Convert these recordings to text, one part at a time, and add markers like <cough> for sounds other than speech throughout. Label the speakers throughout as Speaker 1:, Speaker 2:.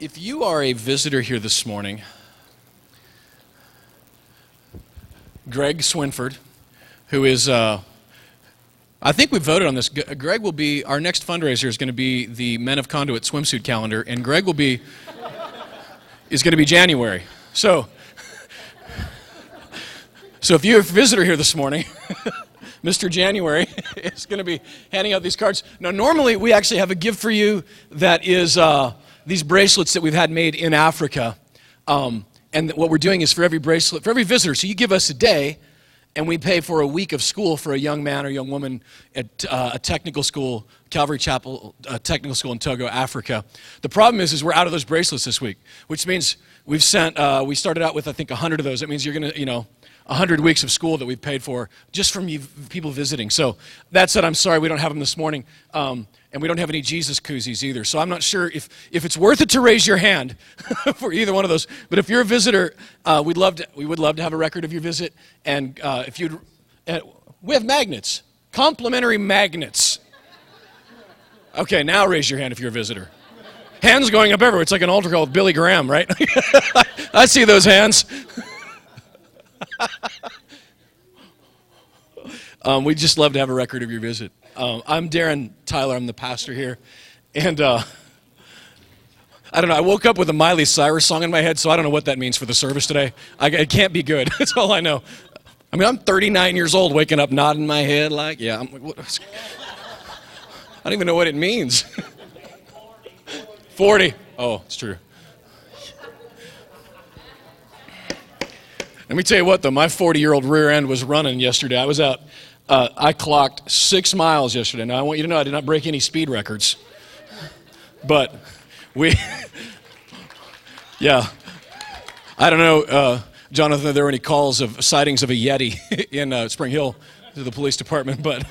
Speaker 1: If you are a visitor here this morning, Greg Swinford, who is, uh, I think we voted on this. Greg will be, our next fundraiser is going to be the Men of Conduit swimsuit calendar, and Greg will be, is going to be January. So, so if you're a visitor here this morning, <laughs> Mr. January <laughs> is going to be handing out these cards. Now, normally we actually have a gift for you that is uh, these bracelets that we've had made in Africa. Um, and what we're doing is for every bracelet, for every visitor, so you give us a day, and we pay for a week of school for a young man or young woman at uh, a technical school, Calvary Chapel uh, Technical School in Togo, Africa. The problem is, is we're out of those bracelets this week, which means we've sent. Uh, we started out with I think 100 of those. That means you're to, you know, 100 weeks of school that we've paid for just from you, people visiting. So that said, I'm sorry we don't have them this morning. Um, and we don't have any Jesus koozies either. So I'm not sure if, if it's worth it to raise your hand <laughs> for either one of those. But if you're a visitor, uh, we'd love to, we would love to have a record of your visit. And uh, if you'd, uh, we have magnets, complimentary magnets. Okay, now raise your hand if you're a visitor. Hands going up everywhere. It's like an altar call with Billy Graham, right? <laughs> I see those hands. <laughs> <laughs> um, we'd just love to have a record of your visit. Um, I'm Darren Tyler. I'm the pastor here. And uh, I don't know. I woke up with a Miley Cyrus song in my head, so I don't know what that means for the service today. I, it can't be good. <laughs> That's all I know. I mean, I'm 39 years old, waking up nodding my head like, yeah. I'm like, what? <laughs> I don't even know what it means. 40. Oh, it's true. Let me tell you what, though, my 40 year old rear end was running yesterday. I was out, uh, I clocked six miles yesterday. Now, I want you to know I did not break any speed records. But we, <laughs> yeah. I don't know, uh, Jonathan, if there were any calls of sightings of a Yeti <laughs> in uh, Spring Hill to the police department, <laughs> but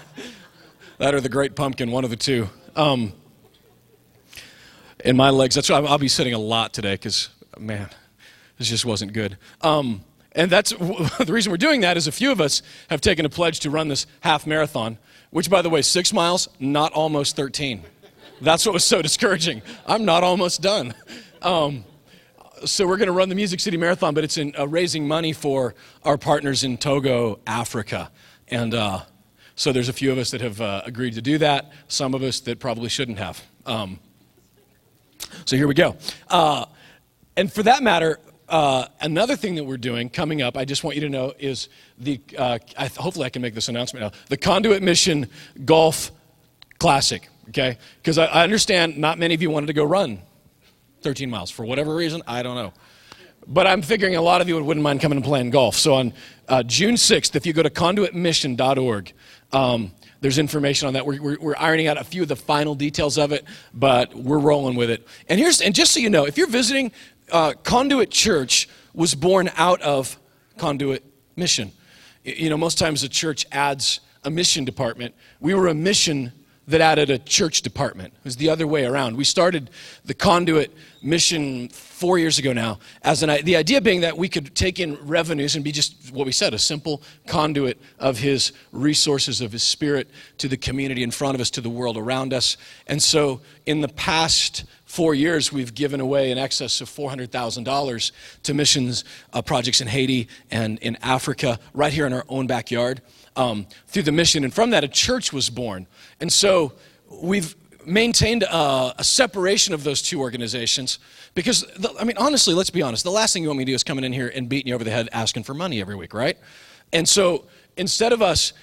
Speaker 1: that or the Great Pumpkin, one of the two. Um, in my legs, that's why I'll be sitting a lot today because, man, this just wasn't good. Um, and that's <laughs> the reason we're doing that is a few of us have taken a pledge to run this half marathon, which, by the way, six miles, not almost 13. That's what was so discouraging. I'm not almost done. Um, so we're going to run the Music City Marathon, but it's in uh, raising money for our partners in Togo, Africa. And uh, so there's a few of us that have uh, agreed to do that, some of us that probably shouldn't have. Um, so here we go. Uh, and for that matter, uh, another thing that we're doing coming up, I just want you to know, is the, uh, I, hopefully I can make this announcement now, the Conduit Mission Golf Classic, okay? Because I, I understand not many of you wanted to go run 13 miles. For whatever reason, I don't know. But I'm figuring a lot of you wouldn't mind coming and playing golf. So on uh, June 6th, if you go to conduitmission.org, um, there's information on that. We're, we're, we're, ironing out a few of the final details of it, but we're rolling with it. And here's and just so you know, if you're visiting, uh, Conduit Church was born out of Conduit Mission. You know, most times a church adds a mission department. We were a mission that added a church department. It was the other way around. We started the conduit mission four years ago now, as an, the idea being that we could take in revenues and be just what we said, a simple conduit of his resources, of his spirit to the community in front of us, to the world around us. And so in the past four years, we've given away in excess of $400,000 to missions uh, projects in Haiti and in Africa, right here in our own backyard um, through the mission. And from that, a church was born. And so we've maintained a, a separation of those two organizations because, the, I mean, honestly, let's be honest. The last thing you want me to do is come in here and beating you over the head asking for money every week, right? And so instead of us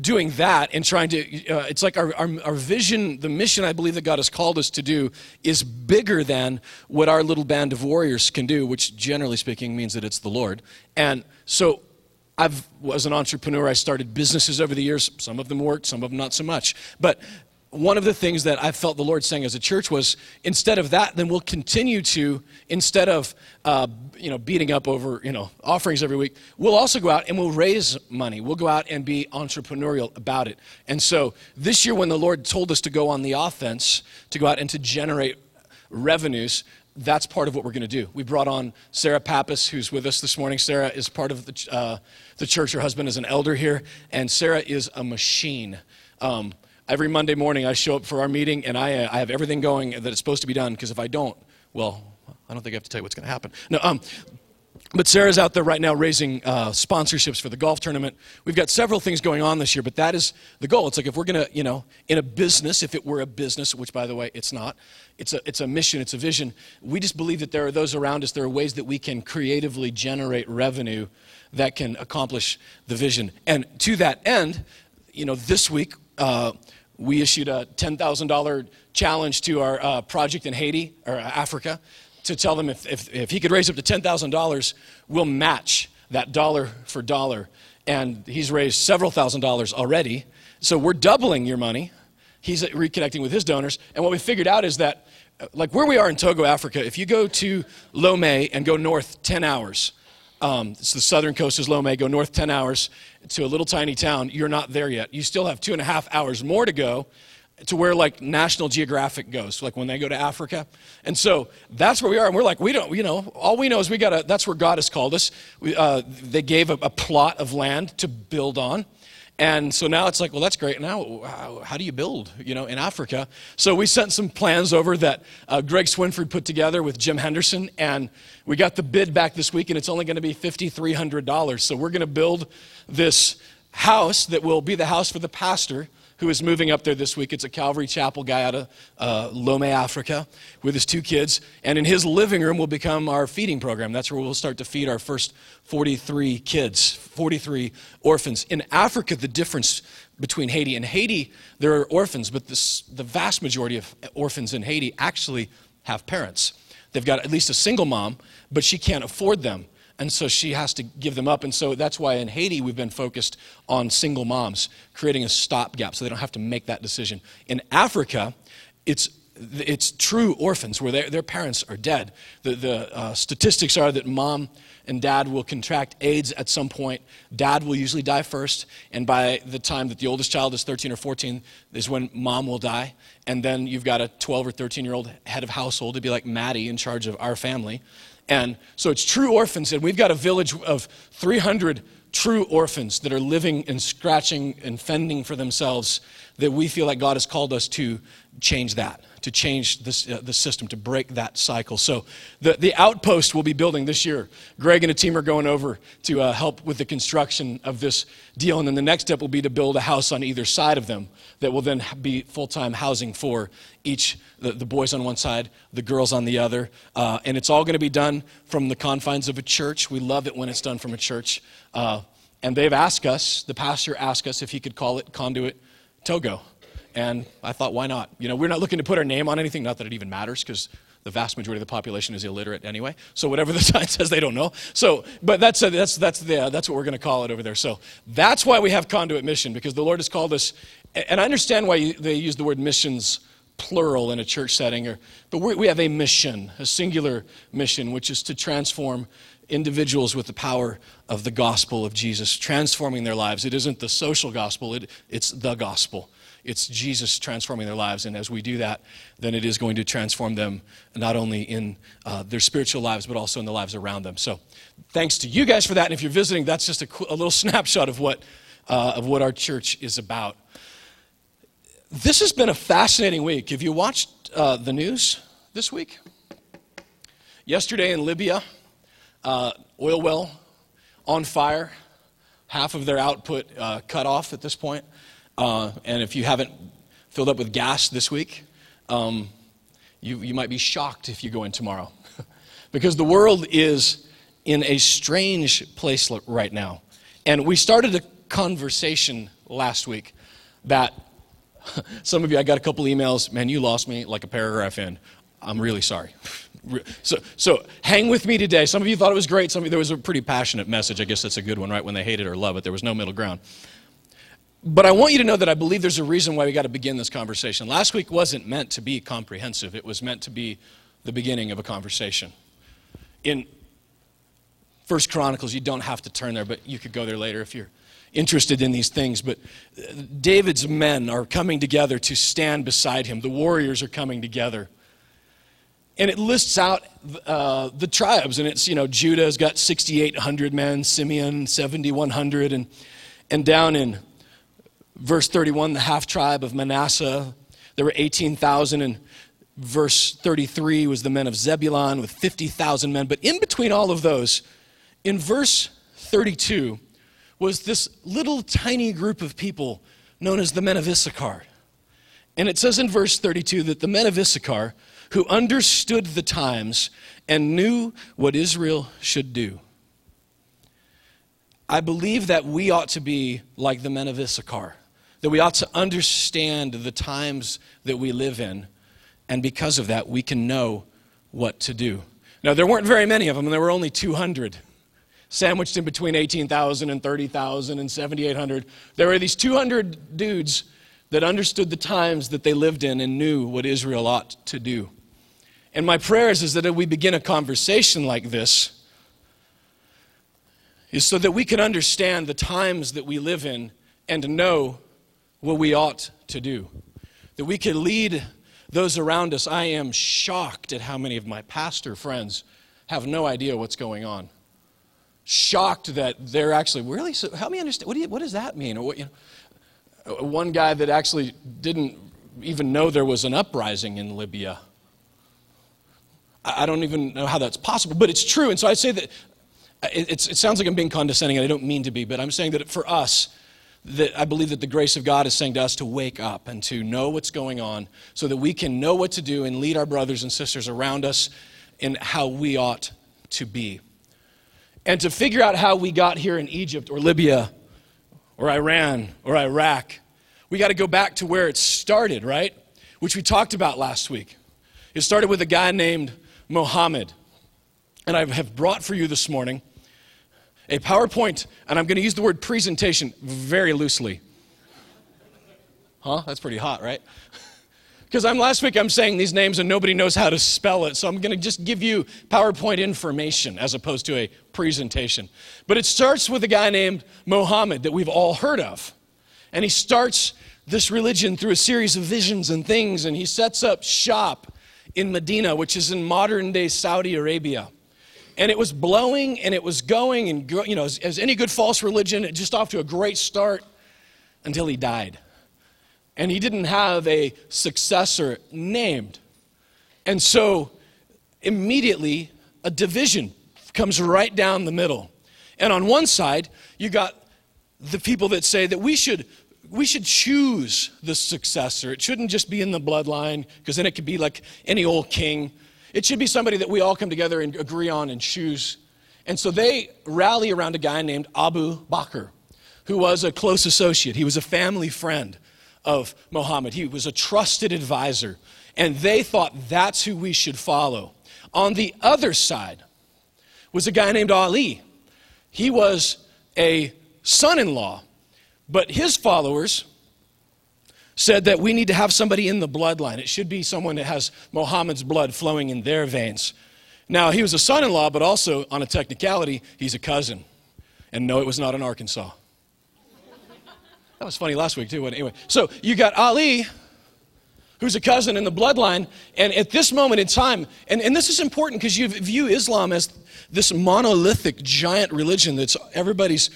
Speaker 1: doing that and trying to uh, it's like our, our, our, vision the mission i believe that god has called us to do is bigger than what our little band of warriors can do which generally speaking means that it's the lord and so I've, was an entrepreneur. I started businesses over the years. Some of them worked, some of them not so much. But one of the things that I felt the Lord saying as a church was instead of that, then we'll continue to, instead of uh, you know, beating up over you know, offerings every week, we'll also go out and we'll raise money. We'll go out and be entrepreneurial about it. And so this year, when the Lord told us to go on the offense, to go out and to generate revenues, that's part of what we're going to do. We brought on Sarah Pappas, who's with us this morning. Sarah is part of the, uh, the church. Her husband is an elder here, and Sarah is a machine. Um, every Monday morning, I show up for our meeting, and I, uh, I have everything going that it's supposed to be done, because if I don't, well, I don't think I have to tell you what's going to happen. No, um, but Sarah's out there right now raising uh, sponsorships for the golf tournament. We've got several things going on this year, but that is the goal. It's like if we're going to, you know, in a business, if it were a business, which by the way, it's not, it's a, it's a mission, it's a vision. We just believe that there are those around us, there are ways that we can creatively generate revenue that can accomplish the vision. And to that end, you know, this week, uh, we issued a $10,000 challenge to our uh, project in Haiti or Africa to tell them if, if, if he could raise up to $10,000, we'll match that dollar for dollar. And he's raised several thousand dollars already. So we're doubling your money. He's reconnecting with his donors. And what we figured out is that, uh, like where we are in Togo, Africa, if you go to Lomé and go north 10 hours, um, it's the southern coast is Lomé, go north 10 hours to a little tiny town, you're not there yet. You still have two and a half hours more to go to where like National Geographic goes, like when they go to Africa. And so that's where we are. And we're like, we don't, you know, all we know is we got to, that's where God has called us. We, uh, they gave a, a, plot of land to build on. And so now it's like, well, that's great. Now, how, do you build, you know, in Africa? So we sent some plans over that uh, Greg Swinford put together with Jim Henderson. And we got the bid back this week, and it's only going to be $5,300. So we're going to build this house that will be the house for the pastor who is moving up there this week. It's a Calvary Chapel guy out of uh, Lomé, Africa, with his two kids. And in his living room will become our feeding program. That's where we'll start to feed our first 43 kids, 43 orphans. In Africa, the difference between Haiti and Haiti, there are orphans, but this, the vast majority of orphans in Haiti actually have parents. They've got at least a single mom, but she can't afford them. And so she has to give them up. And so that's why in Haiti we've been focused on single moms, creating a stopgap so they don't have to make that decision. In Africa, it's it's true orphans where their, their parents are dead. The, the uh, statistics are that mom and dad will contract AIDS at some point. Dad will usually die first, and by the time that the oldest child is 13 or 14 is when mom will die. And then you've got a 12 or 13 year old head of household to be like Maddie in charge of our family. And so it's true orphans, and we've got a village of 300 true orphans that are living and scratching and fending for themselves that we feel like God has called us to change that, to change this, uh, the system, to break that cycle. So the, the outpost we'll be building this year, Greg and a team are going over to uh, help with the construction of this deal. And then the next step will be to build a house on either side of them that will then be full-time housing for each, the, the boys on one side, the girls on the other. Uh, and it's all going to be done from the confines of a church. We love it when it's done from a church. Uh, and they've asked us, the pastor asked us if he could call it Conduit Togo. And I thought, why not? You know, we're not looking to put our name on anything, not that it even matters, because the vast majority of the population is illiterate anyway. So whatever <laughs> the sign says, they don't know. So, but that's, a, that's, that's, the, uh, that's what we're going to call it over there. So that's why we have conduit mission, because the Lord has called us, and I understand why they use the word missions plural in a church setting, or, but we have a mission, a singular mission, which is to transform individuals with the power of the gospel of Jesus, transforming their lives. It isn't the social gospel, it, it's the gospel. It's Jesus transforming their lives. And as we do that, then it is going to transform them not only in uh, their spiritual lives, but also in the lives around them. So thanks to you guys for that. And if you're visiting, that's just a, a little <laughs> snapshot of what, uh, of what our church is about. This has been a fascinating week. Have you watched uh, the news this week? Yesterday in Libya, uh, oil well on fire, half of their output uh, cut off at this point. Uh, and if you haven't filled up with gas this week, um, you, you might be shocked if you go in tomorrow. <laughs> because the world is in a strange place right now. And we started a conversation last week that <laughs> some of you, I got a couple emails, man, you lost me like a paragraph in. I'm really sorry. <laughs> So, so hang with me today. Some of you thought it was great. Some of you, there was a pretty passionate message. I guess that's a good one, right? When they hate it or love it, there was no middle ground. But I want you to know that I believe there's a reason why we got to begin this conversation. Last week wasn't meant to be comprehensive, it was meant to be the beginning of a conversation. In First Chronicles, you don't have to turn there, but you could go there later if you're interested in these things. But uh, David's men are coming together to stand beside him, the warriors are coming together. And it lists out uh, the tribes, and it's, you know, Judah's got 6,800 men, Simeon 7,100, and, and down in verse 31, the half tribe of Manasseh, there were 18,000, and Verse 33 was the men of Zebulun with 50,000 men. But in between all of those, in verse 32, was this little tiny group of people known as the men of Issachar. And it says in verse 32 that the men of Issachar, who understood the times and knew what Israel should do. I believe that we ought to be like the men of Issachar, that we ought to understand the times that we live in, and because of that, we can know what to do. Now, there weren't very many of them, there were only 200 sandwiched in between 18,000 and 30,000 and 7,800. There were these 200 dudes that understood the times that they lived in and knew what Israel ought to do. And my prayers is that if we begin a conversation like this, is so that we can understand the times that we live in and know what we ought to do. That we can lead those around us. I am shocked at how many of my pastor friends have no idea what's going on. Shocked that they're actually really? So help me understand what, do you, what does that mean? Or what you know one guy that actually didn't even know there was an uprising in libya. I don't even know how that's possible but it's true. And so i say that it, it sounds like i'm being condescending and i don't mean to be but i'm saying that for us that i believe that the grace of god is saying to us to wake up and to know what's going on so that we can know what to do and lead our brothers and sisters around us in how we ought to be and to figure out how we got here in Egypt or Libya or Iran or Iraq, we got to go back to where it started, right? Which we talked about last week. It started with a guy named Mohammed. And I have brought for you this morning a PowerPoint, and I'm going to use the word presentation very loosely. Huh? That's pretty hot, right? <laughs> Because I'm last week I'm saying these names and nobody knows how to spell it, so I'm going to just give you PowerPoint information as opposed to a presentation. But it starts with a guy named Mohammed that we've all heard of. And he starts this religion through a series of visions and things, and he sets up shop in Medina, which is in modern day Saudi Arabia. And it was blowing and it was going, and you know, as, as any good false religion, it just off to a great start until he died and he didn't have a successor named. And so immediately a division comes right down the middle. And on one side, you got the people that say that we should we should choose the successor. It shouldn't just be in the bloodline, because then it could be like any old king. It should be somebody that we all come together and agree on and choose. And so they rally around a guy named Abu Bakr, who was a close associate. He was a family friend of Muhammad. He was a trusted advisor, and they thought that's who we should follow. On the other side was a guy named Ali. He was a son in law, but his followers said that we need to have somebody in the bloodline. It should be someone that has Muhammad's blood flowing in their veins. Now, he was a son in law, but also, on a technicality, he's a cousin. And no, it was not in Arkansas. That was funny last week, too. But Anyway, so you got Ali, who's a cousin in the bloodline, and at this moment in time, and, and this is important because you view Islam as this monolithic giant religion that's everybody's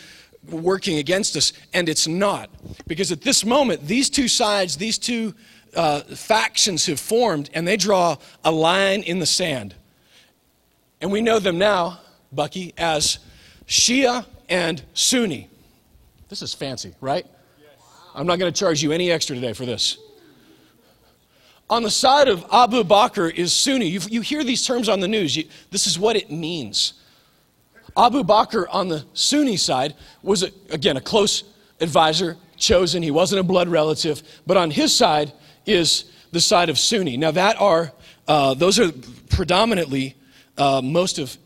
Speaker 1: working against us, and it's not. Because at this moment, these two sides, these two uh, factions have formed, and they draw a line in the sand. And we know them now, Bucky, as Shia and Sunni. This is fancy, right? I'm not going to charge you any extra today for this. On the side of Abu Bakr is Sunni. You, you hear these terms on the news. You, this is what it means. Abu Bakr on the Sunni side was, a, again, a close advisor, chosen. He wasn't a blood relative. But on his side is the side of Sunni. Now, that are, uh, those are predominantly, uh, most of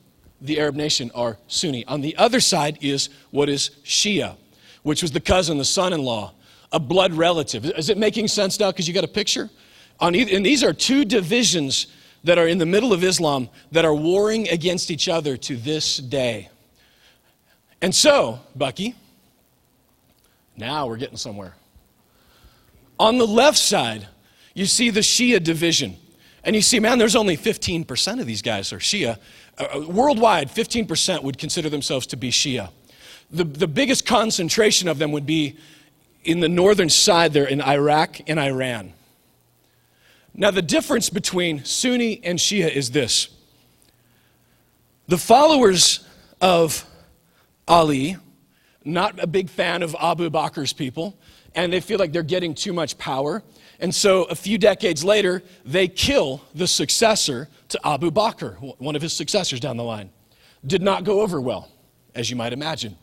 Speaker 1: the Arab nation are Sunni. On the other side is what is Shia, which was the cousin, the son in law a blood relative. Is it making sense now because you got a picture? On either, and these are two divisions that are in the middle of Islam that are warring against each other to this day. And so, Bucky, now we're getting somewhere. On the left side, you see the Shia division. And you see, man, there's only 15% of these guys are Shia. Uh, uh worldwide, 15% would consider themselves to be Shia. The, the biggest concentration of them would be in the northern side there in Iraq and Iran. Now, the difference between Sunni and Shia is this the followers of Ali, not a big fan of Abu Bakr's people, and they feel like they're getting too much power. And so a few decades later, they kill the successor to Abu Bakr, one of his successors down the line. Did not go over well, as you might imagine.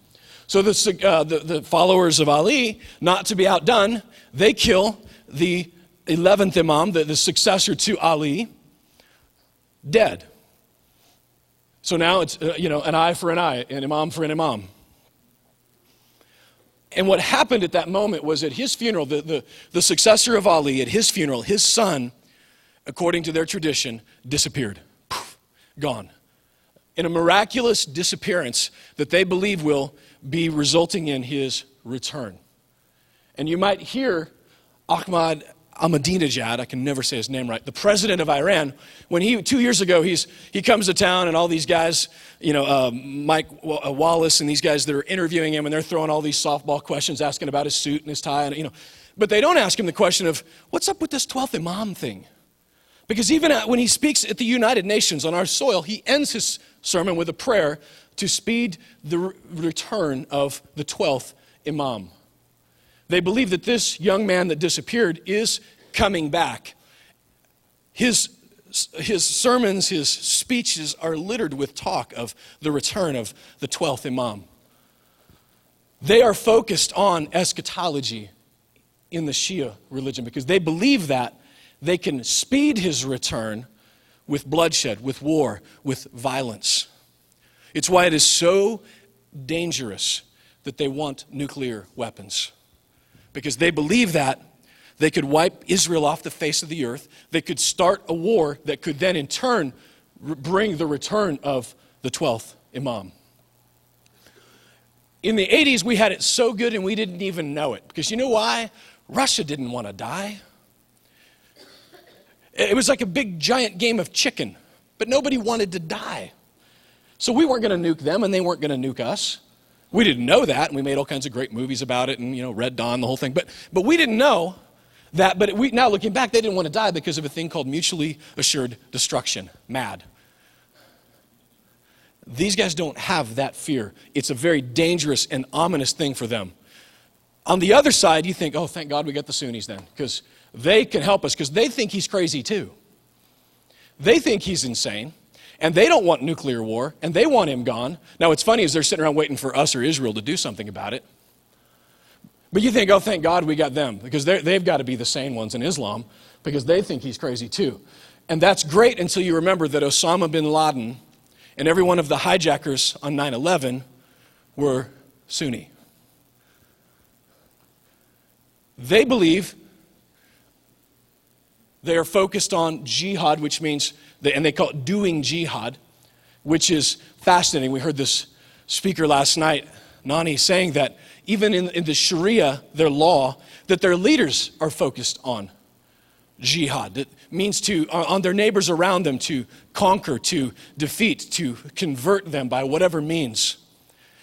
Speaker 1: So the, uh, the, the followers of Ali, not to be outdone, they kill the 11th Imam, the, the successor to Ali, dead. So now it's, uh, you know, an eye for an eye, an Imam for an Imam. And what happened at that moment was at his funeral, the, the, the successor of Ali, at his funeral, his son, according to their tradition, disappeared. Poof, gone. In a miraculous disappearance that they believe will be resulting in his return. And you might hear Ahmad Ahmadinejad, I can never say his name right, the president of Iran, when he, two years ago, he's, he comes to town and all these guys, you know, uh, Mike uh, Wallace and these guys that are interviewing him and they're throwing all these softball questions, asking about his suit and his tie, and, you know, but they don't ask him the question of, what's up with this 12th Imam thing? Because even when he speaks at the United Nations on our soil, he ends his sermon with a prayer to speed the re- return of the 12th Imam. They believe that this young man that disappeared is coming back. His, his sermons, his speeches are littered with talk of the return of the 12th Imam. They are focused on eschatology in the Shia religion because they believe that they can speed his return with bloodshed, with war, with violence. It's why it is so dangerous that they want nuclear weapons because they believe that they could wipe Israel off the face of the earth. They could start a war that could then, in turn, bring the return of the 12th Imam. In the 80s, we had it so good and we didn't even know it. Because you know why? Russia didn't want to die. It was like a big giant game of chicken, but nobody wanted to die. So we weren't going to nuke them and they weren't going to nuke us. We didn't know that, and we made all kinds of great movies about it, and you know, Red Dawn, the whole thing. But but we didn't know that. But we, now looking back, they didn't want to die because of a thing called mutually assured destruction, MAD. These guys don't have that fear. It's a very dangerous and ominous thing for them. On the other side, you think, oh, thank God we got the Sunnis then, because they can help us, because they think he's crazy too. They think he's insane and they don't want nuclear war, and they want him gone. Now, what's funny is they're sitting around waiting for us or Israel to do something about it. But you think, oh, thank God we got them, because they've got to be the sane ones in Islam, because they think he's crazy too. And that's great until you remember that Osama bin Laden and every one of the hijackers on 9 11 were Sunni. They believe they are focused on jihad, which means and they call it doing jihad, which is fascinating. We heard this speaker last night, Nonie, saying that even in, in the Sharia, their law, that their leaders are focused on jihad. That means to, on their neighbors around them, to conquer, to defeat, to convert them by whatever means.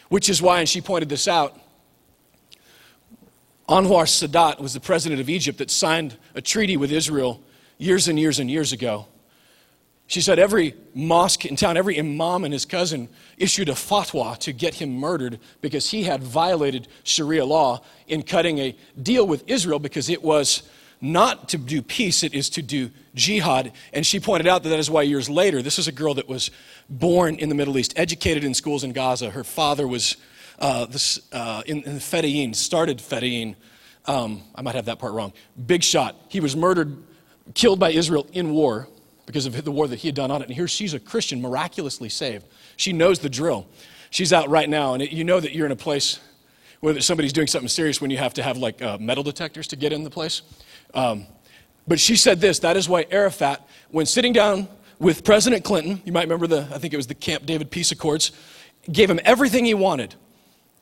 Speaker 1: Which is why, and she pointed this out, Anwar Sadat was the president of Egypt that signed a treaty with Israel years and years and years ago she said every mosque in town, every imam and his cousin issued a fatwa to get him murdered because he had violated Sharia law in cutting a deal with Israel because it was not to do peace, it is to do jihad. And she pointed out that that is why years later, this is a girl that was born in the Middle East, educated in schools in Gaza. Her father was uh, this, uh, in, in Fedayeen, started Fedayeen. Um, I might have that part wrong. Big shot. He was murdered, killed by Israel in war because of the war that he had done on it. And here she's a Christian, miraculously saved. She knows the drill. She's out right now, and it, you know that you're in a place where somebody's doing something serious when you have to have like uh, metal detectors to get in the place. Um, but she said this that is why Arafat, when sitting down with President Clinton, you might remember the, I think it was the Camp David Peace Accords, gave him everything he wanted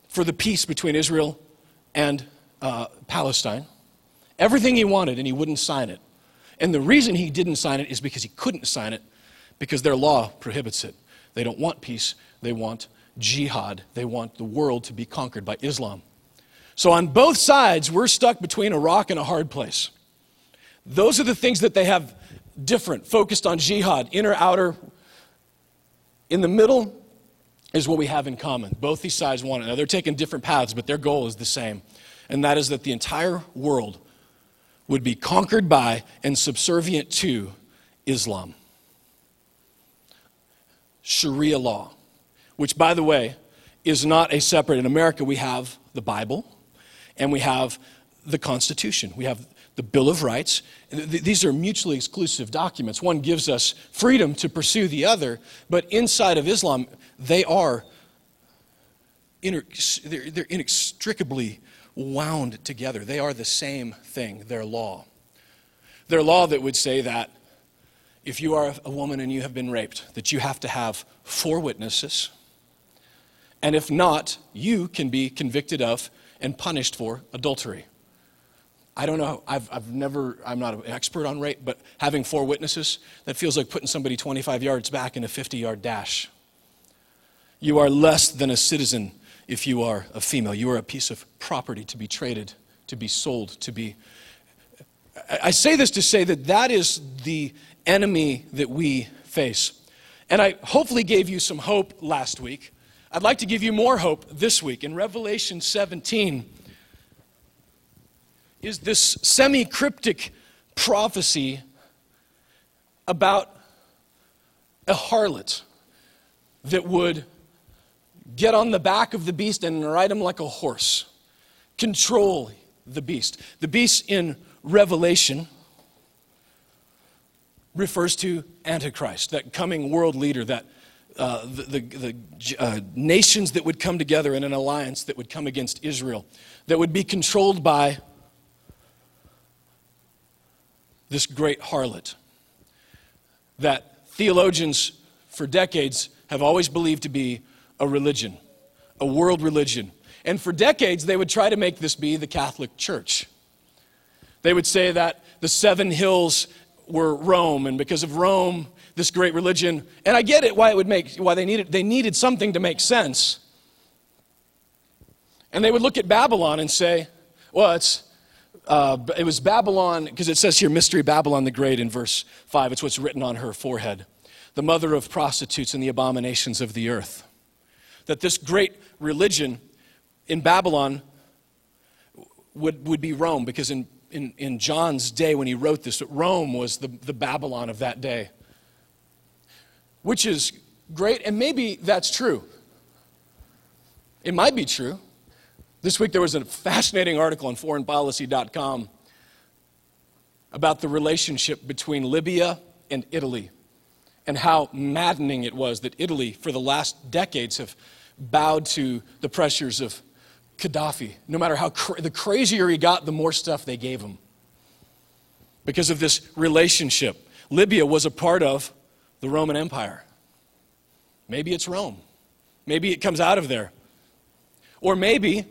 Speaker 1: for the peace between Israel and uh, Palestine. Everything he wanted, and he wouldn't sign it. And the reason he didn't sign it is because he couldn't sign it because their law prohibits it. They don't want peace, they want jihad. They want the world to be conquered by Islam. So on both sides, we're stuck between a rock and a hard place. Those are the things that they have different, focused on jihad, inner, outer. In the middle is what we have in common. Both these sides want it. Now, they're taking different paths, but their goal is the same. And that is that the entire world would be conquered by and subservient to Islam. Sharia law, which, by the way, is not a separate. In America, we have the Bible and we have the Constitution. We have the Bill of Rights. These are mutually exclusive documents. One gives us freedom to pursue the other, but inside of Islam, they are they're, they're inextricably wound together. They are the same thing, their law. Their law that would say that if you are a woman and you have been raped, that you have to have four witnesses. And if not, you can be convicted of and punished for adultery. I don't know, I've, I've never, I'm not an expert on rape, but having four witnesses, that feels like putting somebody 25 yards back in a 50 yard dash. You are less than a citizen if you are a female. You are a piece of property to be traded, to be sold, to be. I say this to say that that is the enemy that we face. And I hopefully gave you some hope last week. I'd like to give you more hope this week. In Revelation 17, is this semi cryptic prophecy about a harlot that would get on the back of the beast and ride him like a horse, control the beast. The beast in Revelation refers to Antichrist, that coming world leader, that uh, the, the, the uh, nations that would come together in an alliance that would come against Israel, that would be controlled by this great harlot that theologians for decades have always believed to be a religion, a world religion. And for decades, they would try to make this be the Catholic Church. They would say that the seven hills were Rome, and because of Rome, this great religion, and I get it why it would make why they needed they needed something to make sense. And they would look at Babylon and say, well, it's uh, it was Babylon, because it says here, Mystery Babylon the Great in verse 5. It's what's written on her forehead. The mother of prostitutes and the abominations of the earth. That this great religion in Babylon would, would be Rome, because in, in, in John's day when he wrote this, Rome was the, the Babylon of that day. Which is great, and maybe that's true. It might be true. This week there was a fascinating article on foreignpolicy.com about the relationship between Libya and Italy and how maddening it was that Italy, for the last decades, have bowed to the pressures of Gaddafi. No matter how cra- the crazier he got, the more stuff they gave him. Because of this relationship, Libya was a part of the Roman Empire. Maybe it's Rome. Maybe it comes out of there. Or maybe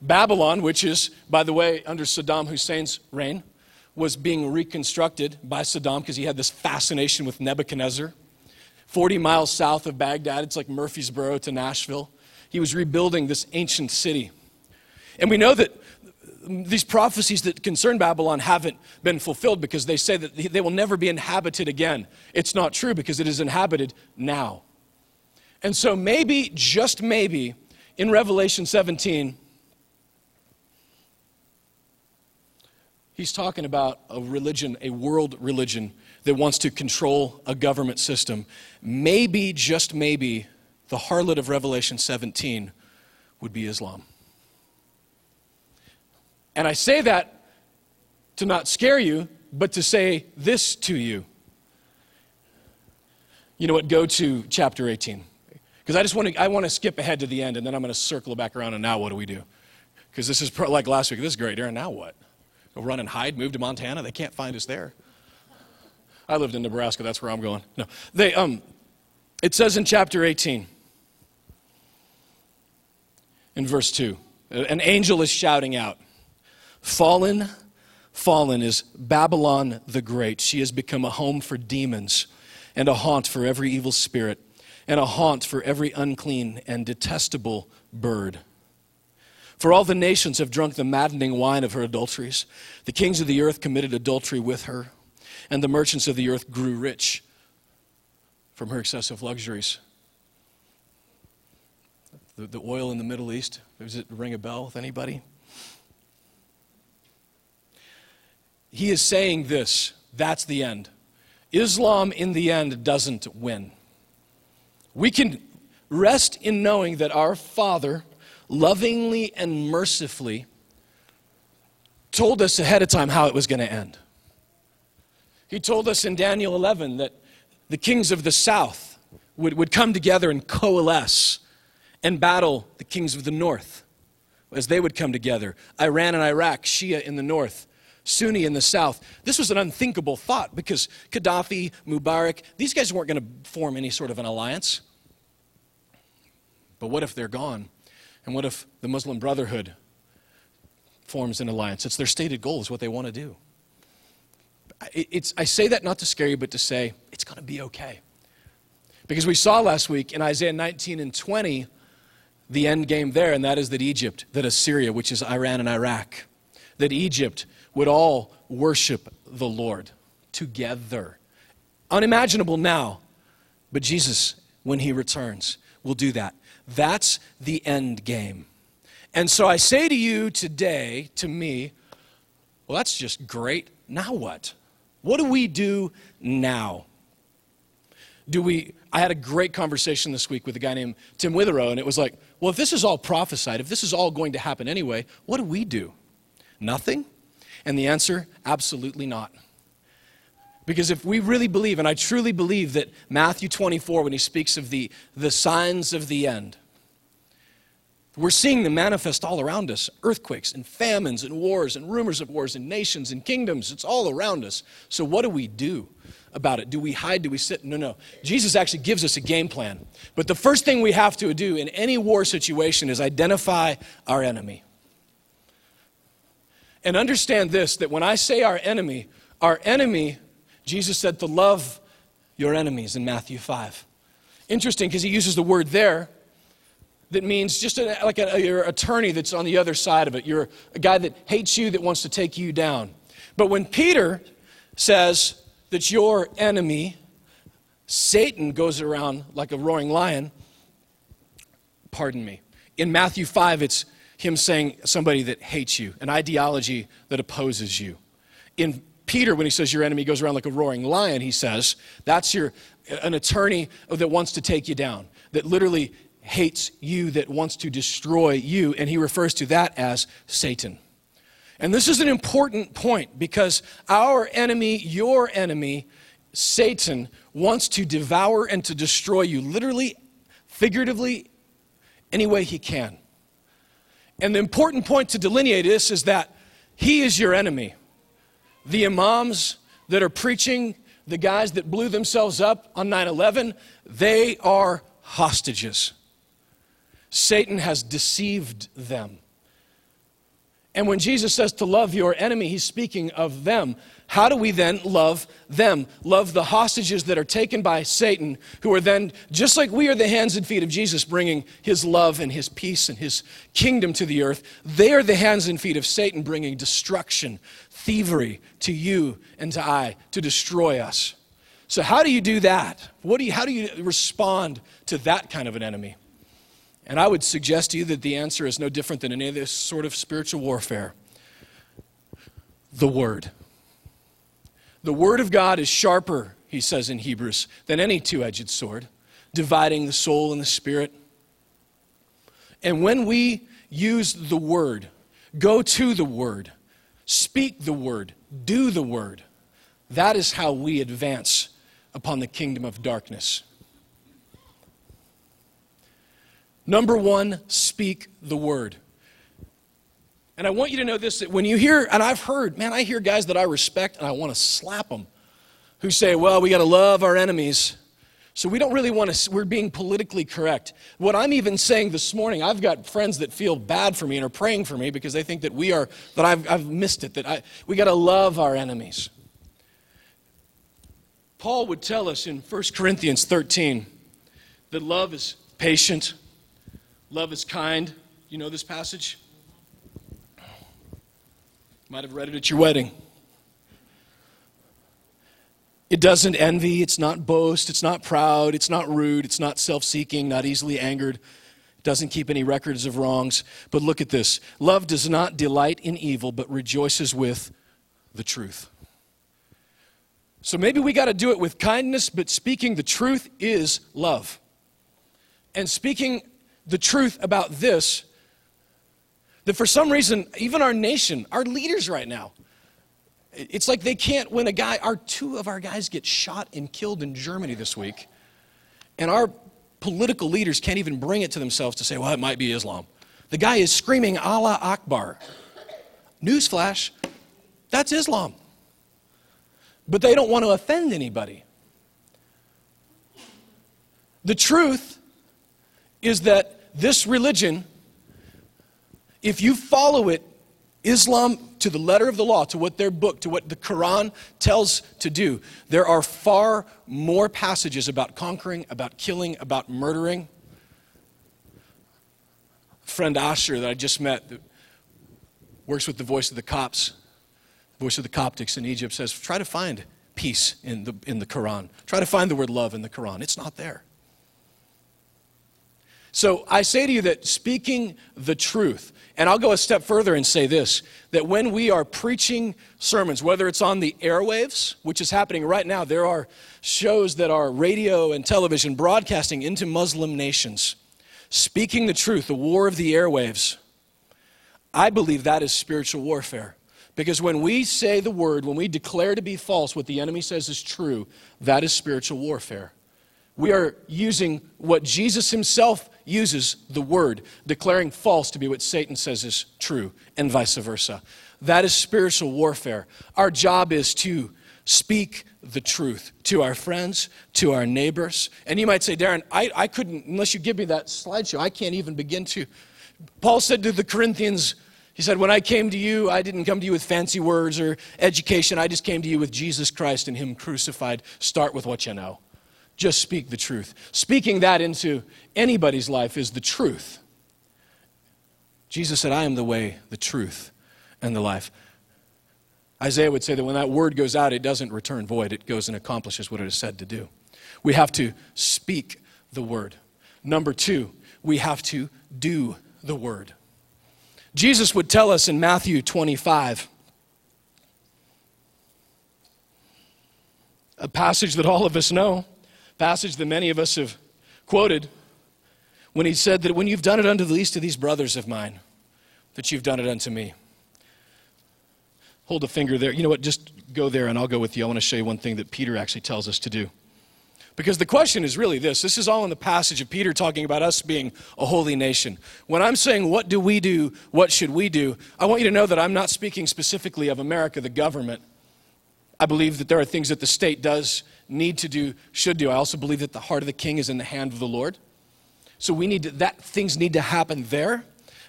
Speaker 1: Babylon, which is, by the way, under Saddam Hussein's reign, was being reconstructed by Saddam because he had this fascination with Nebuchadnezzar. 40 miles south of Baghdad, it's like Murfreesboro to Nashville. He was rebuilding this ancient city. And we know that these prophecies that concern Babylon haven't been fulfilled because they say that they will never be inhabited again. It's not true because it is inhabited now. And so, maybe, just maybe, in Revelation 17, He's talking about a religion, a world religion that wants to control a government system. Maybe, just maybe, the harlot of Revelation 17 would be Islam. And I say that to not scare you, but to say this to you. You know what? Go to chapter 18. Because I just want to, I want to skip ahead to the end and then I'm going to circle back around and now what do we do? Because this is like last week. This is great, Aaron. Now what? Go run and hide, move to Montana. They can't find us there. I lived in Nebraska. That's where I'm going. No, they. Um, it says in chapter 18, in verse 2, an angel is shouting out, "Fallen, fallen is Babylon the Great. She has become a home for demons, and a haunt for every evil spirit, and a haunt for every unclean and detestable bird." For all the nations have drunk the maddening wine of her adulteries. The kings of the earth committed adultery with her, and the merchants of the earth grew rich from her excessive luxuries. The, the oil in the Middle East, does it ring a bell with anybody? He is saying this that's the end. Islam, in the end, doesn't win. We can rest in knowing that our Father lovingly and mercifully told us ahead of time how it was going to end. He told us in Daniel 11 that the kings of the south would, would come together and coalesce and battle the kings of the north as they would come together. Iran and Iraq, Shia in the north, Sunni in the south. This was an unthinkable thought because Gaddafi, Mubarak, these guys weren't going to form any sort of an alliance. But what if they're gone? And what if the Muslim Brotherhood forms an alliance? It's their stated goal, is what they want to do. It's, I say that not to scare you, but to say it's going to be okay. Because we saw last week in Isaiah 19 and 20 the end game there, and that is that Egypt, that Assyria, which is Iran and Iraq, that Egypt would all worship the Lord together. Unimaginable now, but Jesus, when he returns, will do that. That's the end game. And so I say to you today, to me, well, that's just great. Now what? What do we do now? Do we, I had a great conversation this week with a guy named Tim Witherow, and it was like, well, if this is all prophesied, if this is all going to happen anyway, what do we do? Nothing? And the answer, absolutely not. Because if we really believe, and I truly believe that Matthew 24, when he speaks of the, the signs of the end, we're seeing them manifest all around us earthquakes and famines and wars and rumors of wars and nations and kingdoms. It's all around us. So, what do we do about it? Do we hide? Do we sit? No, no. Jesus actually gives us a game plan. But the first thing we have to do in any war situation is identify our enemy. And understand this that when I say our enemy, our enemy Jesus said to love your enemies in Matthew 5. Interesting because he uses the word there that means just like a, your attorney that's on the other side of it. You're a guy that hates you, that wants to take you down. But when Peter says that your enemy, Satan, goes around like a roaring lion, pardon me. In Matthew 5, it's him saying somebody that hates you, an ideology that opposes you. In Peter, when he says your enemy goes around like a roaring lion, he says that's your an attorney that wants to take you down, that literally hates you, that wants to destroy you, and he refers to that as Satan. And this is an important point because our enemy, your enemy, Satan, wants to devour and to destroy you, literally, figuratively, any way he can. And the important point to delineate this is that he is your enemy the imams that are preaching, the guys that blew themselves up on 9 11, they are hostages. Satan has deceived them. And when Jesus says to love your enemy, he's speaking of them. How do we then love them? Love the hostages that are taken by Satan, who are then, just like we are the hands and feet of Jesus, bringing his love and his peace and his kingdom to the earth. They are the hands and feet of Satan, bringing destruction, thievery to you and to I, to destroy us. So, how do you do that? What do you, how do you respond to that kind of an enemy? And I would suggest to you that the answer is no different than any of this sort of spiritual warfare the Word. The Word of God is sharper, he says in Hebrews, than any two edged sword, dividing the soul and the spirit. And when we use the Word, go to the Word, speak the Word, do the Word, that is how we advance upon the kingdom of darkness. Number one, speak the Word. And I want you to know this that when you hear, and I've heard, man, I hear guys that I respect and I want to slap them who say, well, we got to love our enemies. So we don't really want to, we're being politically correct. What I'm even saying this morning, I've got friends that feel bad for me and are praying for me because they think that we are, that I've, I've missed it, that I, we got to love our enemies. Paul would tell us in 1 Corinthians 13 that love is patient, love is kind. You know this passage? Might have read it at your wedding. It doesn't envy, it's not boast, it's not proud, it's not rude, it's not self seeking, not easily angered, it doesn't keep any records of wrongs. But look at this love does not delight in evil, but rejoices with the truth. So maybe we got to do it with kindness, but speaking the truth is love. And speaking the truth about this, that for some reason, even our nation, our leaders right now, it's like they can't win a guy. Our two of our guys get shot and killed in Germany this week. And our political leaders can't even bring it to themselves to say, well, it might be Islam. The guy is screaming Allah Akbar. Newsflash, that's Islam. But they don't want to offend anybody. The truth is that this religion, if you follow it, Islam to the letter of the law, to what their book, to what the Quran tells to do, there are far more passages about conquering, about killing, about murdering. Friend Asher that I just met, that works with the voice of the Copts, the voice of the Coptics in Egypt, says, try to find peace in the, in the Quran. Try to find the word love in the Quran. It's not there. So I say to you that speaking the truth, and I'll go a step further and say this that when we are preaching sermons, whether it's on the airwaves, which is happening right now, there are shows that are radio and television broadcasting into Muslim nations, speaking the truth, the war of the airwaves. I believe that is spiritual warfare. Because when we say the word, when we declare to be false what the enemy says is true, that is spiritual warfare. We are using what Jesus himself uses the word, declaring false to be what Satan says is true, and vice versa. That is spiritual warfare. Our job is to speak the truth to our friends, to our neighbors. And you might say, Darren, I, I couldn't, unless you give me that slideshow, I can't even begin to. Paul said to the Corinthians, he said, When I came to you, I didn't come to you with fancy words or education. I just came to you with Jesus Christ and Him crucified. Start with what you know. Just speak the truth. Speaking that into anybody's life is the truth. Jesus said, I am the way, the truth, and the life. Isaiah would say that when that word goes out, it doesn't return void, it goes and accomplishes what it is said to do. We have to speak the word. Number two, we have to do the word. Jesus would tell us in Matthew 25, a passage that all of us know passage that many of us have quoted when he said that when you've done it unto the least of these brothers of mine, that you've done it unto me. Hold a finger there. You know what? Just go there and I'll go with you. I want to show you one thing that Peter actually tells us to do. Because the question is really this this is all in the passage of Peter talking about us being a holy nation. When I'm saying, what do we do? What should we do? I want you to know that I'm not speaking specifically of America, the government. I believe that there are things that the state does need to do, should do. I also believe that the heart of the king is in the hand of the Lord. So we need to, that things need to happen there.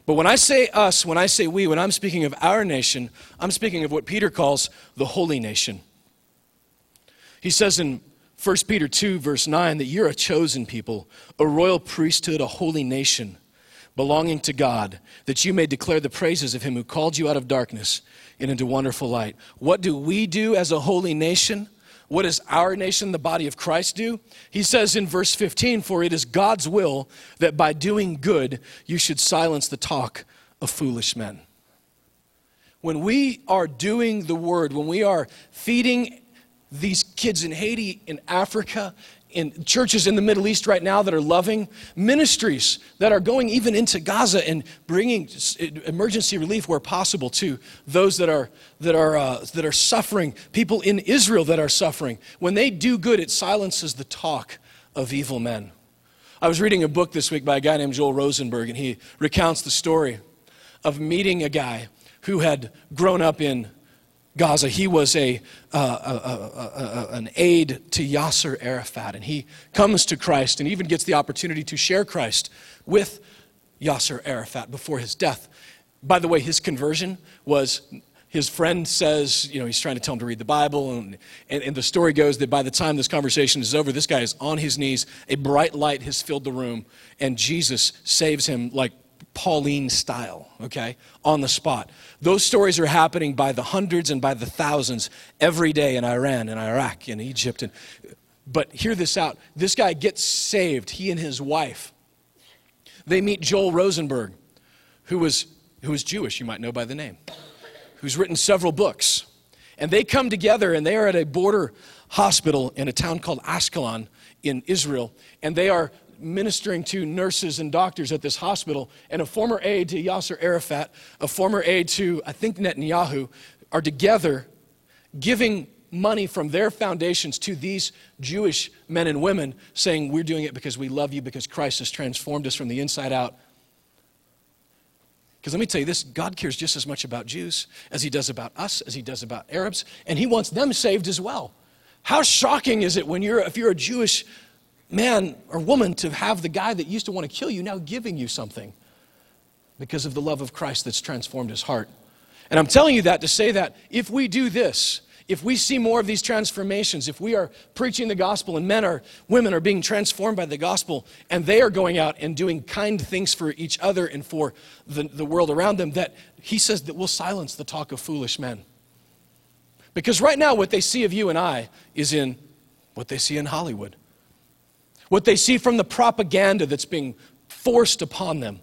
Speaker 1: But when I say us, when I say we, when I'm speaking of our nation, I'm speaking of what Peter calls the holy nation. He says in 1 Peter 2, verse 9, that you're a chosen people, a royal priesthood, a holy nation, belonging to God, that you may declare the praises of him who called you out of darkness and into wonderful light. What do we do as a holy nation? What does our nation, the body of Christ, do? He says in verse 15, For it is God's will that by doing good you should silence the talk of foolish men. When we are doing the word, when we are feeding these kids in Haiti, in Africa, in churches in the Middle East right now that are loving, ministries that are going even into Gaza and bringing emergency relief where possible to those that are, that are, uh, that are suffering, people in Israel that are suffering. When they do good, it silences the talk of evil men. I was reading a book this week by a guy named Joel Rosenberg, and he recounts the story of meeting a guy who had grown up in Gaza. He was a, uh, a, a, an aide to Yasser Arafat, and he comes to Christ and even gets the opportunity to share Christ with Yasser Arafat before his death. By the way, his conversion was his friend says, you know, he's trying to tell him to read the Bible. And, and, and, the story goes that by the time this conversation is over, this guy is on his knees. A bright light has filled the room, and Jesus saves him like Pauline style, okay, on the spot. Those stories are happening by the hundreds and by the thousands every day in Iran and Iraq and Egypt. And, but hear this out. This guy gets saved, he and his wife. They meet Joel Rosenberg, who was, who was Jewish, you might know by the name, who's written several books. And they come together and they are at a border hospital in a town called Ashkelon in Israel. And they are ministering to nurses and doctors at this hospital, and a former aide to Yasser Arafat, a former aide to, I think, Netanyahu, are together giving money from their foundations to these Jewish men and women, saying, We're doing it because we love you, because Christ has transformed us from the inside out. Because let me tell you this God cares just as much about Jews as he does about us, as he does about Arabs, and he wants them saved as well. How shocking is it when you're, if you're a Jewish man or woman to have the guy that used to want to kill you now giving you something because of the love of Christ that's transformed his heart. And I'm telling you that to say that if we do this, if we see more of these transformations, if we are preaching the gospel and men or women are being transformed by the gospel and they are going out and doing kind things for each other and for the, the world around them, that he says that we'll silence the talk of foolish men. Because right now, what they see of you and I is in what they see in Hollywood what they see from the propaganda that's being forced upon them.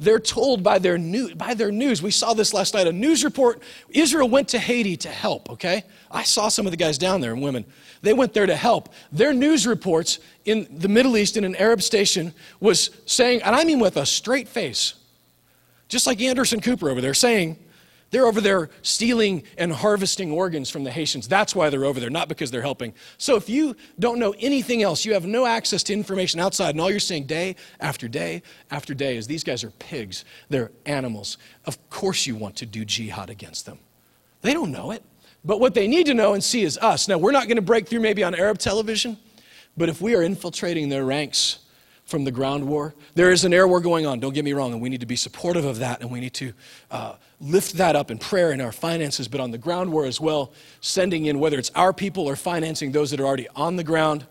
Speaker 1: They're told by their, new, by their news. We saw this last night. A news report Israel went to Haiti to help, okay? I saw some of the guys down there and women. They went there to help. Their news reports in the Middle East in an Arab station was saying, and I mean with a straight face, just like Anderson Cooper over there, saying, they're over there stealing and harvesting organs from the Haitians. That's why they're over there, not because they're helping. So if you don't know anything else, you have no access to information outside, and all you're seeing day after day after day is these guys are pigs, they're animals. Of course you want to do jihad against them. They don't know it. But what they need to know and see is us. Now, we're not going to break through maybe on Arab television, but if we are infiltrating their ranks, from the ground war. There is an air war going on, don't get me wrong, and we need to be supportive of that, and we need to uh, lift that up in prayer in our finances, but on the ground war as well, sending in whether it's our people or financing those that are already on the ground.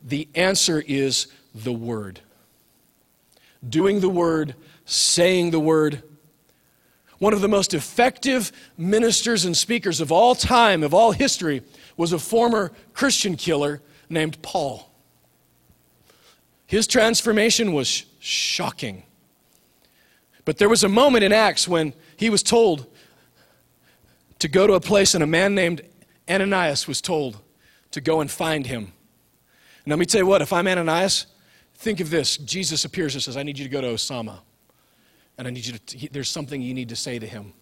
Speaker 1: The answer is the Word. Doing the Word, saying the Word. One of the most effective ministers and speakers of all time, of all history, was a former Christian killer named Paul. His transformation was shocking. But there was a moment in Acts when he was told to go to a place, and a man named Ananias was told to go and find him. And let me tell you what, if I'm Ananias, think of this. Jesus appears and says, I need you to go to Osama. And I need you to, he, there's something you need to say to him.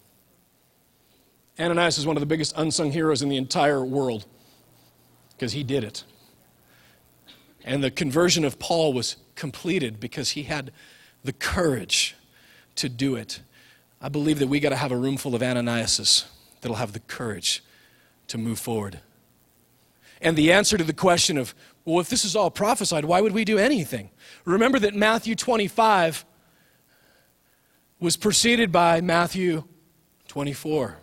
Speaker 1: Ananias is one of the biggest unsung heroes in the entire world because he did it. And the conversion of Paul was completed because he had the courage to do it. I believe that we got to have a room full of Ananiases that'll have the courage to move forward. And the answer to the question of, well, if this is all prophesied, why would we do anything? Remember that Matthew 25 was preceded by Matthew 24.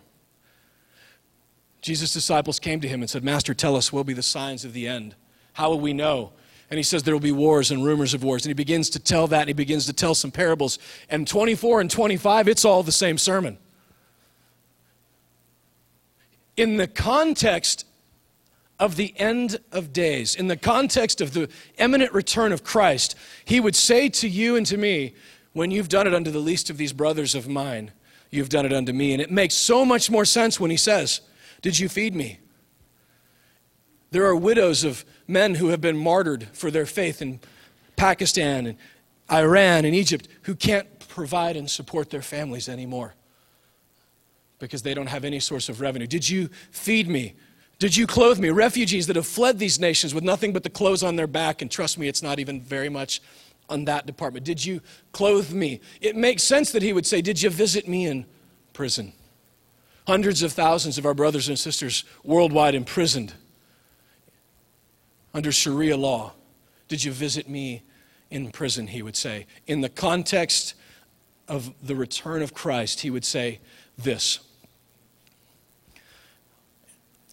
Speaker 1: Jesus' disciples came to him and said, Master, tell us what will be the signs of the end. How will we know? And he says there will be wars and rumors of wars. And he begins to tell that, and he begins to tell some parables. And 24 and 25, it's all the same sermon. In the context of the end of days, in the context of the imminent return of Christ, he would say to you and to me, When you've done it unto the least of these brothers of mine, you've done it unto me. And it makes so much more sense when he says, Did you feed me? There are widows of men who have been martyred for their faith in Pakistan and Iran and Egypt who can't provide and support their families anymore because they don't have any source of revenue. Did you feed me? Did you clothe me? Refugees that have fled these nations with nothing but the clothes on their back, and trust me, it's not even very much on that department. Did you clothe me? It makes sense that he would say, Did you visit me in prison? Hundreds of thousands of our brothers and sisters worldwide imprisoned under Sharia law. Did you visit me in prison? He would say. In the context of the return of Christ, he would say this.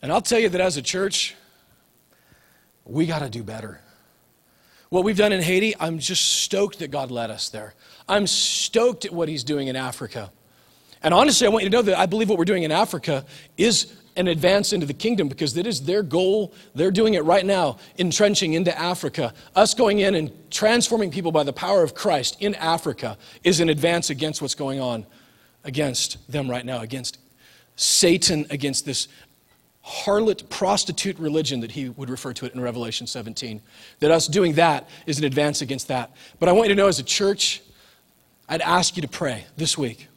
Speaker 1: And I'll tell you that as a church, we got to do better. What we've done in Haiti, I'm just stoked that God led us there. I'm stoked at what He's doing in Africa. And honestly, I want you to know that I believe what we're doing in Africa is an advance into the kingdom because that is their goal. They're doing it right now, entrenching into Africa. Us going in and transforming people by the power of Christ in Africa is an advance against what's going on against them right now, against Satan, against this harlot prostitute religion that he would refer to it in Revelation 17. That us doing that is an advance against that. But I want you to know as a church, I'd ask you to pray this week.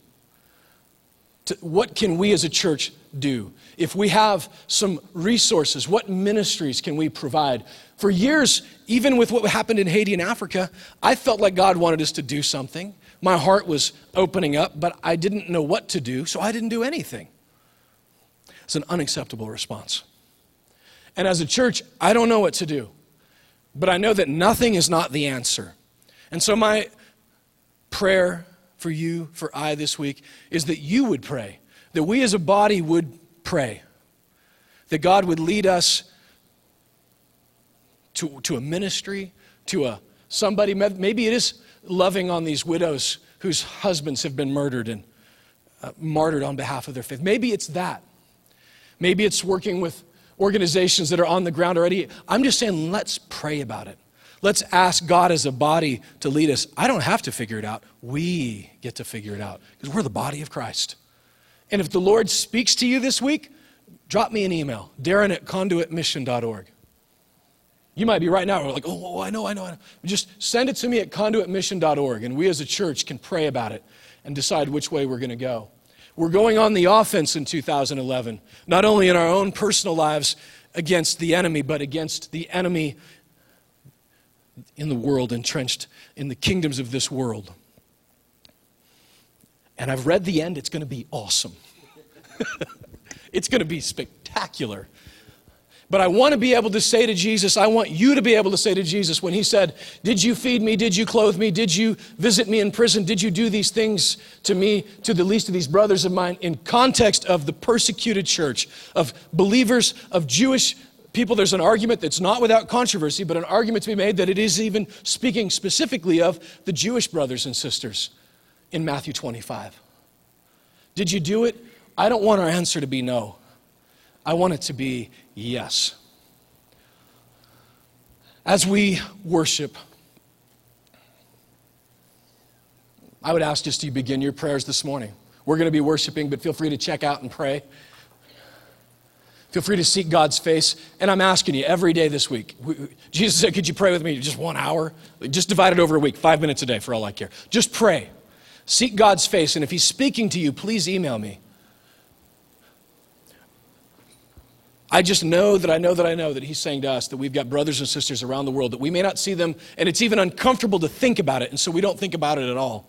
Speaker 1: To, what can we as a church do? If we have some resources, what ministries can we provide? For years, even with what happened in Haiti and Africa, I felt like God wanted us to do something. My heart was opening up, but I didn't know what to do, so I didn't do anything. It's an unacceptable response. And as a church, I don't know what to do, but I know that nothing is not the answer. And so, my prayer for you, for I this week, is that you would pray, that we as a body would pray, that God would lead us to, to a ministry, to a somebody, maybe it is loving on these widows whose husbands have been murdered and uh, martyred on behalf of their faith. Maybe it's that. Maybe it's working with organizations that are on the ground already. I'm just saying, let's pray about it. Let's ask God as a body to lead us. I don't have to figure it out. We get to figure it out because we're the body of Christ. And if the Lord speaks to you this week, drop me an email, darren at conduitmission.org. You might be right now, we're like, oh, oh, I know, I know, I know. Just send it to me at conduitmission.org, and we as a church can pray about it and decide which way we're going to go. We're going on the offense in 2011, not only in our own personal lives against the enemy, but against the enemy in the world, entrenched in the kingdoms of this world. And I've read the end, it's going to be awesome. <laughs> it's going to be spectacular. But I want to be able to say to Jesus, I want you to be able to say to Jesus when he said, Did you feed me? Did you clothe me? Did you visit me in prison? Did you do these things to me, to the least of these brothers of mine? In context of the persecuted church, of believers, of Jewish people, there's an argument that's not without controversy, but an argument to be made that it is even speaking specifically of the Jewish brothers and sisters in Matthew 25. Did you do it? I don't want our answer to be no. I want it to be yes. As we worship, I would ask just you begin your prayers this morning. We're going to be worshiping, but feel free to check out and pray. Feel free to seek God's face. And I'm asking you every day this week. Jesus said, Could you pray with me just one hour? Just divide it over a week, five minutes a day for all I care. Just pray. Seek God's face. And if He's speaking to you, please email me. I just know that I know that I know that He's saying to us that we've got brothers and sisters around the world that we may not see them, and it's even uncomfortable to think about it, and so we don't think about it at all.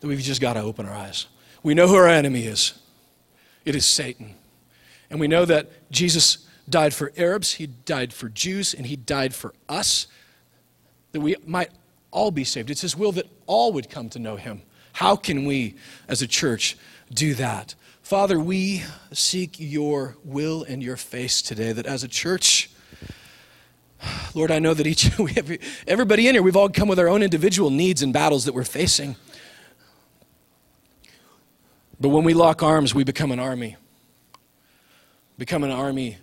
Speaker 1: That we've just got to open our eyes. We know who our enemy is it is Satan. And we know that Jesus died for Arabs, he died for Jews, and he died for us, that we might all be saved. It's his will that all would come to know him. How can we, as a church, do that? Father, we seek your will and your face today, that as a church, Lord, I know that each, <laughs> we have, everybody in here, we've all come with our own individual needs and battles that we're facing. But when we lock arms, we become an army become an army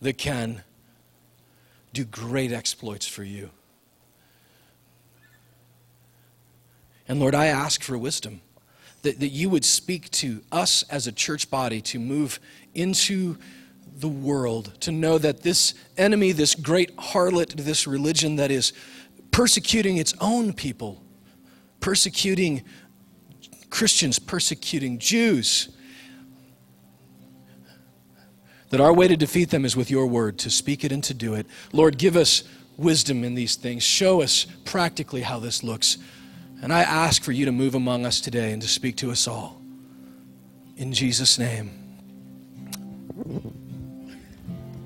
Speaker 1: that can do great exploits for you. And Lord, I ask for wisdom that, that you would speak to us as a church body to move into the world, to know that this enemy, this great harlot, this religion that is persecuting its own people, persecuting Christians, persecuting Jews, that our way to defeat them is with your word, to speak it and to do it. Lord, give us wisdom in these things. Show us practically how this looks. And I ask for you to move among us today and to speak to us all. In Jesus' name.